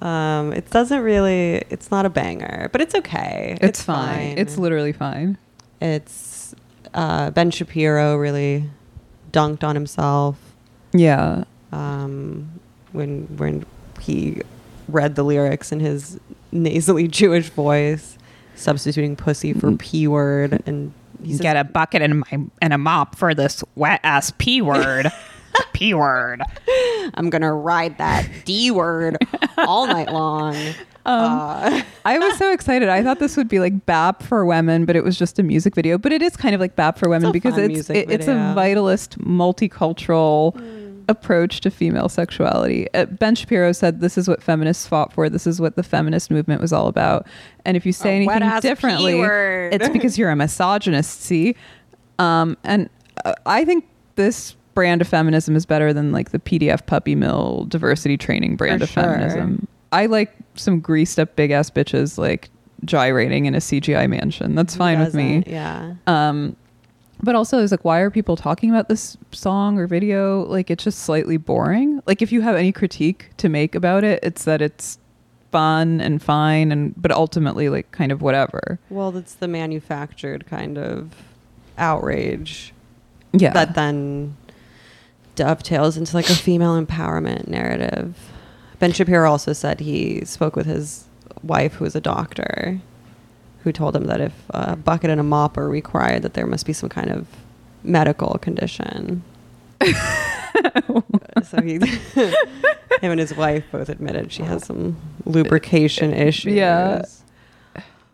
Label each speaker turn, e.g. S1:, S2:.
S1: Um, it doesn't really. It's not a banger, but it's okay.
S2: It's, fine. It's literally fine.
S1: It's uh, Ben Shapiro really dunked on himself
S2: Yeah.
S1: um, when when he read the lyrics in his nasally Jewish voice, substituting pussy for p word, and he says-
S3: Get a bucket and my and a mop for this wet ass p word. p word.
S1: I'm gonna ride that d word all night long. uh,
S2: I was so excited. I thought this would be like BAP for women, but it was just a music video. But it is kind of like BAP for women
S1: a
S2: because it's it- it's a vitalist, multicultural
S1: Hmm.
S2: approach to female sexuality. Uh, ben Shapiro said, "This is what feminists fought for. This is what the feminist movement was all about." And if you say
S1: A
S2: anything differently,
S1: P-word.
S2: it's because you're a misogynist. See, um, and uh, I think this brand of feminism is better than like the PDF puppy mill diversity training brand
S1: For
S2: of
S1: sure.
S2: feminism. I like some greased up big ass bitches like gyrating in a CGI mansion. That's fine with me.
S1: Yeah.
S2: Um, but also, it's like, why are people talking about this song or video? Like, it's just slightly boring. Like, if you have any critique to make about it, it's that it's fun and fine, and but ultimately, like, kind of whatever.
S1: Well, that's the manufactured kind of outrage
S2: Yeah.
S1: that then dovetails into like a female empowerment narrative. Ben Shapiro also said he spoke with his wife, who is a doctor, who told him that if a bucket and a mop are required, that there must be some kind of medical condition. so he, him and his wife both admitted she has some lubrication issues.
S2: Yeah.